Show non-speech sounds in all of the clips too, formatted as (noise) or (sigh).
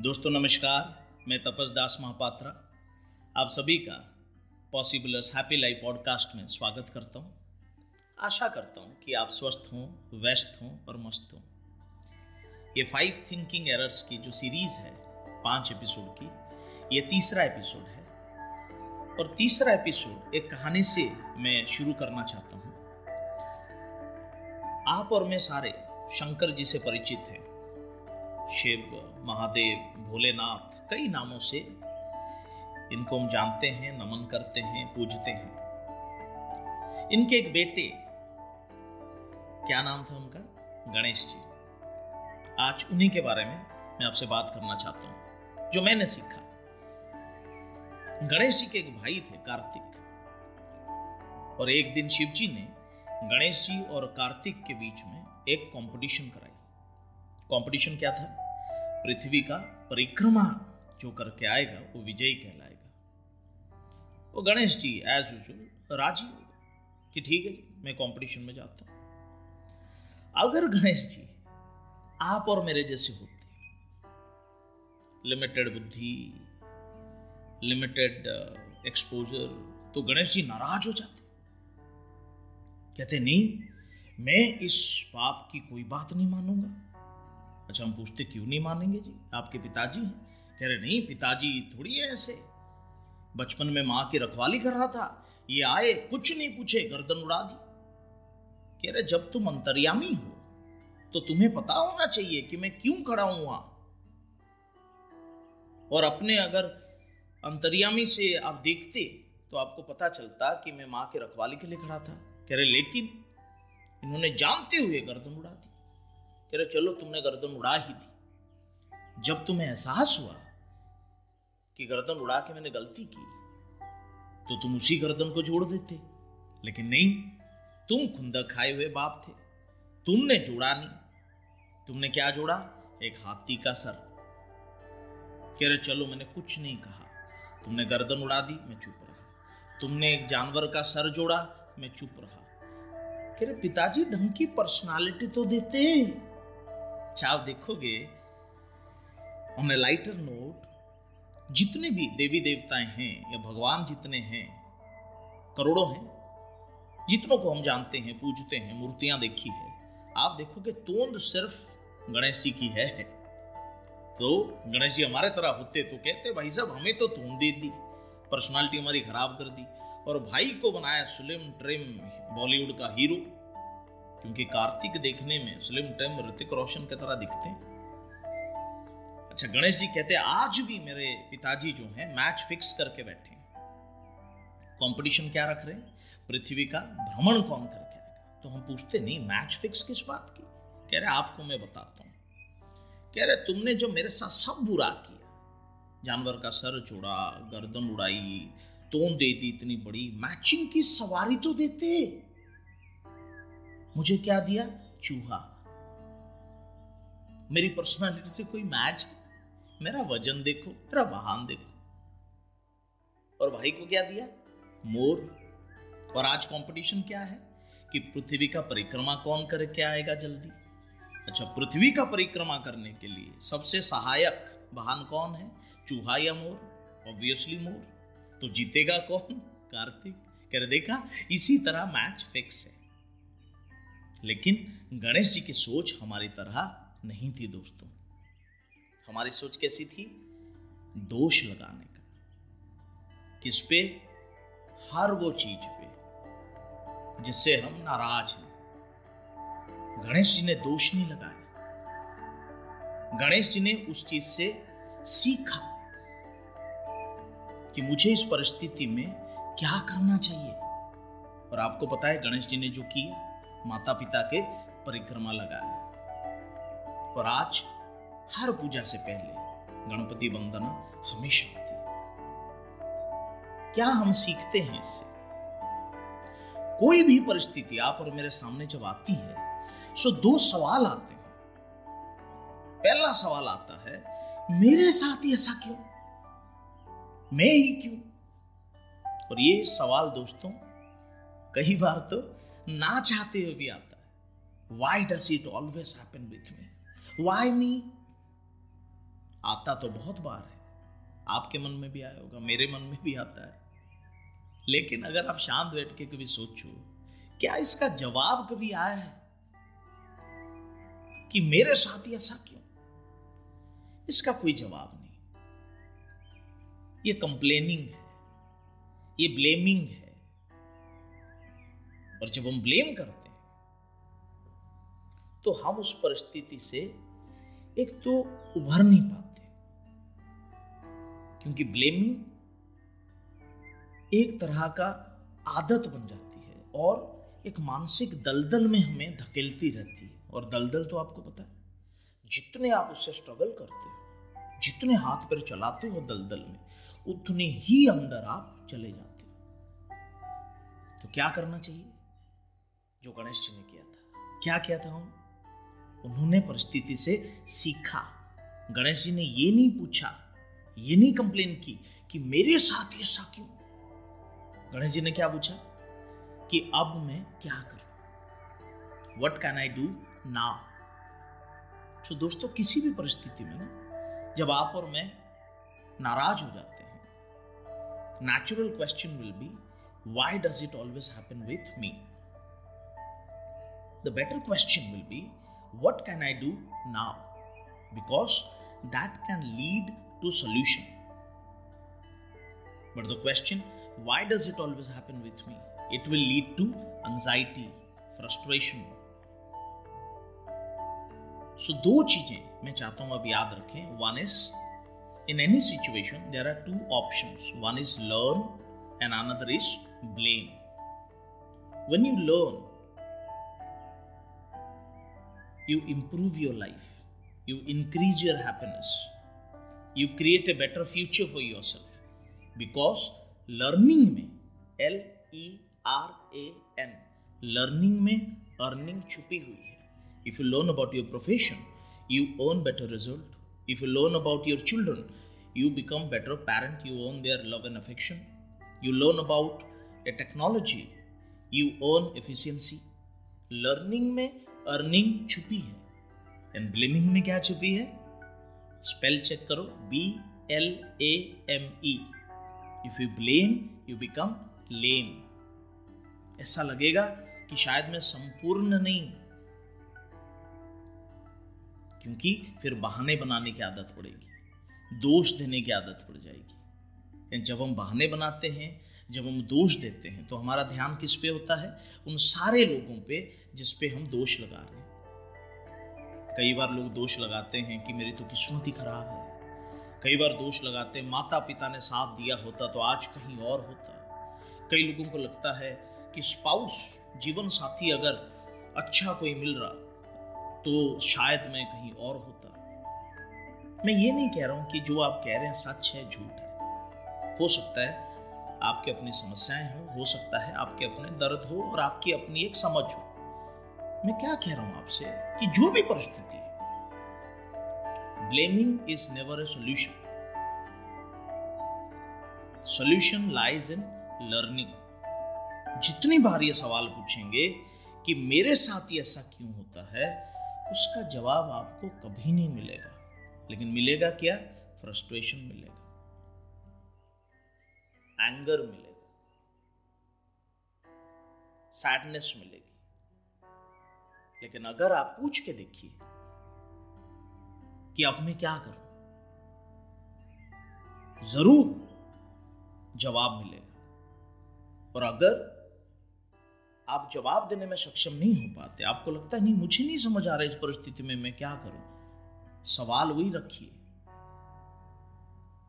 दोस्तों, नमस्कार। मैं तपस दास महापात्रा। आप सभी का पॉसिबलस हैप्पी लाइफ पॉडकास्ट में स्वागत करता हूँ। आशा करता हूँ कि आप स्वस्थ हों, व्यस्त हों और मस्त हों। ये फाइव थिंकिंग एरर्स की जो सीरीज़ है, पाँच एपिसोड की, ये तीसरा एपिसोड है। और तीसरा एपिसोड एक कहानी से मैं शुरू करना चाहता हूँ। आप और मैं सारे शंकर जी से परिचित हैं। शिव, महादेव, भोलेनाथ, कई नामों से इनको हम जानते हैं, नमन करते हैं, पूजते हैं। इनके एक बेटे, क्या नाम था उनका? गणेश जी। आज उन्हीं के बारे में मैं आपसे बात करना चाहता हूँ, जो मैंने सीखा। गणेश जी के एक भाई थे, कार्तिक। और एक दिन शिव जी ने गणेश जी और कार्तिक के बीच में एक कंपटीशन कराई। कंपटीशन क्या था? पृथ्वी का परिक्रमा जो करके आएगा वो विजयी कहलाएगा। वो गणेश जी एज यूजल राज़ी हो गए कि ठीक है मैं कंपटीशन में जाता हूँ। अगर गणेश जी आप और मेरे जैसे होते लिमिटेड बुद्धि लिमिटेड एक्सपोजर uh, तो गणेश जी नाराज़ हो जाते कहते नहीं मैं इस पाप की कोई बात नहीं मानूँगा। अच्छा हम पूछते, क्यों नहीं मानेंगे जी? आपके पिताजी हैं। कह रहे, नहीं, पिताजी थोड़ी है ऐसे। बचपन में माँ की रखवाली कर रहा था। ये आए, कुछ नहीं पूछे, गर्दन उड़ा दी। कह रहे, जब तुम अंतर्यामी हो तो तुम्हें पता होना चाहिए कि मैं क्यों खड़ा हूँ वहाँ। और अपने अगर अंतर्यामी से आप देखते तो आपको पता चलता कि मैं माँ के रखवाली के लिए खड़ा था। कह रहे, लेकिन इन्होंने जानते हुए गर्दन उड़ा दी। कह रहे, चलो तुमने गर्दन उड़ा ही दी। जब तुम्हें एहसास हुआ कि गर्दन उड़ा के मैंने गलती की तो तुम उसी गर्दन को जोड़ देते। लेकिन नहीं, तुम खुंदा खाए हुए बाप थे। तुमने जोड़ा नहीं। तुमने क्या जोड़ा? एक हाथी का सर। कह रहे, चलो मैंने कुछ नहीं कहा। तुमने गर्दन उड़ा दी, मैं चुप रहा। तुमने एक जानवर का सर जोड़ा, मैं चुप रहा। कह रहे, पिताजी, ढंग की पर्सनालिटी तो देते अच्छा आप देखोगे ऑन ए लाइटर नोट जितने भी देवी देवताएँ हैं या भगवान जितने हैं, करोड़ों हैं, जितनों को हम जानते हैं, पूजते हैं, मूर्तियाँ देखी है, आप देखोगे तोंद सिर्फ़ गणेश जी की है। तो गणेश जी हमारे तरह होते तो कहते, भाई साहब, हमें तो तोंद दे दी पर्सनालिटी हमारी खराब कर दी। और भाई को बनाया सुलिम ट्रिम बॉलीवुड का हीरो क्योंकि कार्तिक देखने में स्लिम टाइम ऋतिक रोशन की तरह दिखते हैं। अच्छा गणेश जी कहते आज भी मेरे पिताजी जो हैं मैच फिक्स करके बैठे हैं। कंपटीशन क्या रख रहे हैं? पृथ्वी का भ्रमण कौन करके आएगा? तो हम पूछते, नहीं मैच फिक्स किस बात की? कह रहे, आपको मैं बताता हूँ। कह रहे, तुमने जो मेरे साथ सब बुरा किया, जानवर का सर चुड़ा, गर्दन उड़ाई तोन दे दी इतनी बड़ी मैचिंग की सवारी तो देते। मुझे क्या दिया? चूहा। मेरी पर्सनालिटी से कोई मैच मेरा वज़न देखो, मेरा वाहन देखो। और भाई को क्या दिया? मोर। और आज कंपटीशन क्या है? कि पृथ्वी का परिक्रमा कौन करके आएगा जल्दी? अच्छा पृथ्वी का परिक्रमा करने के लिए सबसे सहायक वाहन कौन है? चूहा या मोर? Obviously more. तो जीतेगा कौन? (laughs) कार्तिक। कर देखा? इसी तरह मैच फिक्स है। लेकिन गणेश जी की सोच हमारी तरह नहीं थी दोस्तों। हमारी सोच कैसी थी? दोष लगाने का। किस पे? हर वो चीज़ पे, जिससे हम नाराज़ हैं। गणेश जी ने दोष नहीं लगाया। गणेश जी ने उस चीज़ से सीखा कि मुझे इस परिस्थिति में क्या करना चाहिए। और आपको पता है, गणेश जी ने जो किया माता पिता के परिक्रमा लगाया और आज हर पूजा से पहले गणपति वंदना हमेशा होती है। क्या हम सीखते हैं इससे? कोई भी परिस्थिति आप और मेरे सामने जब आती है, सो दो सवाल आते हैं। पहला सवाल आता है, मेरे साथ ही ऐसा क्यों? मैं ही क्यों? और ये सवाल दोस्तों, कई बार तो ना चाहते हुए भी आता है। Why does it always happen with me why me आता तो बहुत बार है। आपके मन में भी आया होगा, मेरे मन में भी आता है। लेकिन अगर आप शांत बैठ के कभी सोचो, क्या इसका जवाब कभी आया है? कि मेरे साथ ही ऐसा क्यों? इसका कोई जवाब नहीं। ये कंप्लेनिंग है। ये ब्लेमिंग है। और जब हम ब्लेम करते हैं तो हम उस परिस्थिति से एक तो उभर नहीं पाते। क्योंकि ब्लेमिंग एक तरह का आदत बन जाती है और एक मानसिक दलदल में हमें धकेलती रहती है। और दलदल तो आपको पता है, जितने आप उससे स्ट्रगल करते हो, जितने हाथ पैर चलाते हो दलदल में, उतने ही अंदर आप चले जाते हो। तो क्या करना चाहिए? जो गणेश जी ने किया था। क्या किया था हम? उन्होंने परिस्थिति से सीखा। गणेश जी ने ये नहीं पूछा, ये नहीं कंप्लेन की कि मेरे साथ ऐसा क्यों? गणेश जी ने क्या पूछा? कि अब मैं क्या करूँ? What can I do now तो दोस्तों, किसी भी परिस्थिति में ना, जब आप और मैं नाराज़ हो जाते हैं natural question will be why does it always happen with me The better question will be what can I do now? Because that can lead to solution. But the question, why does it always happen with me? It will lead to anxiety, frustration. So दो चीजें मैं चाहता हूं अब याद रखें one is in any situation there are two options one is learn and another is blame when you learn you improve your life, you increase your happiness, you create a better future for yourself. Because learning में L E R A N learning में earning छुपी हुई है. If you learn about your profession, you earn better result. If you learn about your children, you become better parent. You earn their love and affection. You learn about a technology, you earn efficiency. Learning में earning छुपी है। And blaming में क्या छुपी है? Spell check करो। B L A M E if you blame you become lame ऐसा लगेगा कि शायद मैं संपूर्ण नहीं क्योंकि फिर बहाने बनाने की आदत पड़ेगी। दोष देने की आदत पड़ जाएगी। जब हम बहाने बनाते हैं जब हम दोष देते हैं तो हमारा ध्यान किस पे होता है? उन सारे लोगों पे जिस पे हम दोष लगा रहे हैं। कई बार लोग दोष लगाते हैं कि मेरी तो किस्मत ही खराब है। कई बार दोष लगाते हैं माता पिता ने साथ दिया होता तो आज कहीं और होता। कई लोगों को लगता है कि स्पाउस, जीवन साथी अगर अच्छा कोई मिल रहा तो शायद मैं कहीं और होता। मैं ये नहीं कह रहा हूँ कि जो आप कह रहे हैं सच है, झूठ है। हो सकता है आपके अपनी समस्याएँ हो हो सकता है आपके अपने दर्द हो और आपकी अपनी एक समझ हो। मैं क्या कह रहा हूँ आपसे कि जो भी परिस्थिति है blaming is never a solution solution lies in learning जितनी बार ये सवाल पूछेंगे कि मेरे साथ ही ऐसा क्यों होता है, उसका जवाब आपको कभी नहीं मिलेगा। लेकिन मिलेगा क्या? फ्रस्ट्रेशन मिलेगा। एंगर मिलेगा। सैडनेस मिलेगी। लेकिन अगर आप पूछ के देखिए कि अब मैं क्या करूँ, ज़रूर जवाब मिलेगा। और अगर आप जवाब देने में सक्षम नहीं हो पाते, आपको लगता है, नहीं, मुझे नहीं समझ आ रहा इस परिस्थिति में मैं क्या करूँ? सवाल वही रखिए।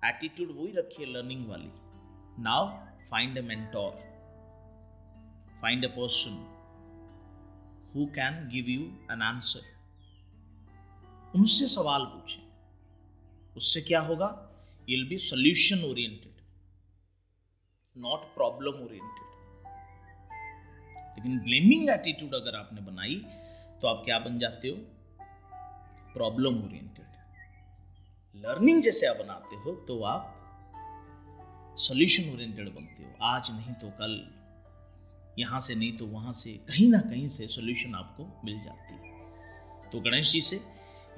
एटीट्यूड वही रखिए लर्निंग वाली। Now find a mentor. Find a person who can give you an answer. उनसे सवाल पूछें। उससे क्या होगा? Will be solution oriented not problem oriented लेकिन ब्लेमिंग एटीट्यूड अगर आपने बनाई तो आप क्या बन जाते हो? प्रॉब्लम ओरिएंटेड लर्निंग जैसे आप बनाते हो तो आप सोल्यूशन ओरिएंटेड बनते हो। आज नहीं तो कल, यहाँ से नहीं तो वहाँ से, कहीं ना कहीं से सोल्यूशन आपको मिल जाती है। तो गणेश जी से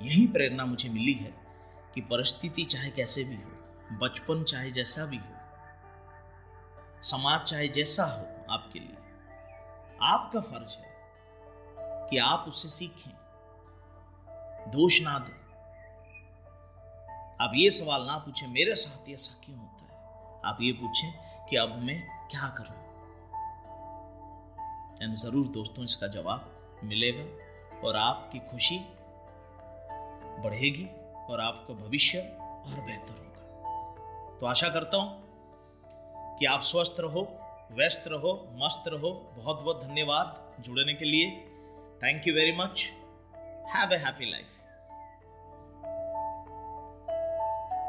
यही प्रेरणा मुझे मिली है कि परिस्थिति चाहे कैसे भी हो, बचपन चाहे जैसा भी हो, समाज चाहे जैसा हो आपके लिए, आपका फ़र्ज़ है कि आप उससे सीखें, दोष ना दें। आप ये सवाल ना पूछें, मेरे साथ ऐसा क्यों होता है? आप ये पूछें कि अब मैं क्या करूँ? एंड ज़रूर दोस्तों, इसका जवाब मिलेगा और आपकी खुशी बढ़ेगी और आपका भविष्य और बेहतर होगा। तो आशा करता हूँ कि आप स्वस्थ रहो, व्यस्त रहो, मस्त रहो। बहुत बहुत धन्यवाद जुड़ने के लिए। Thank you very much have a happy life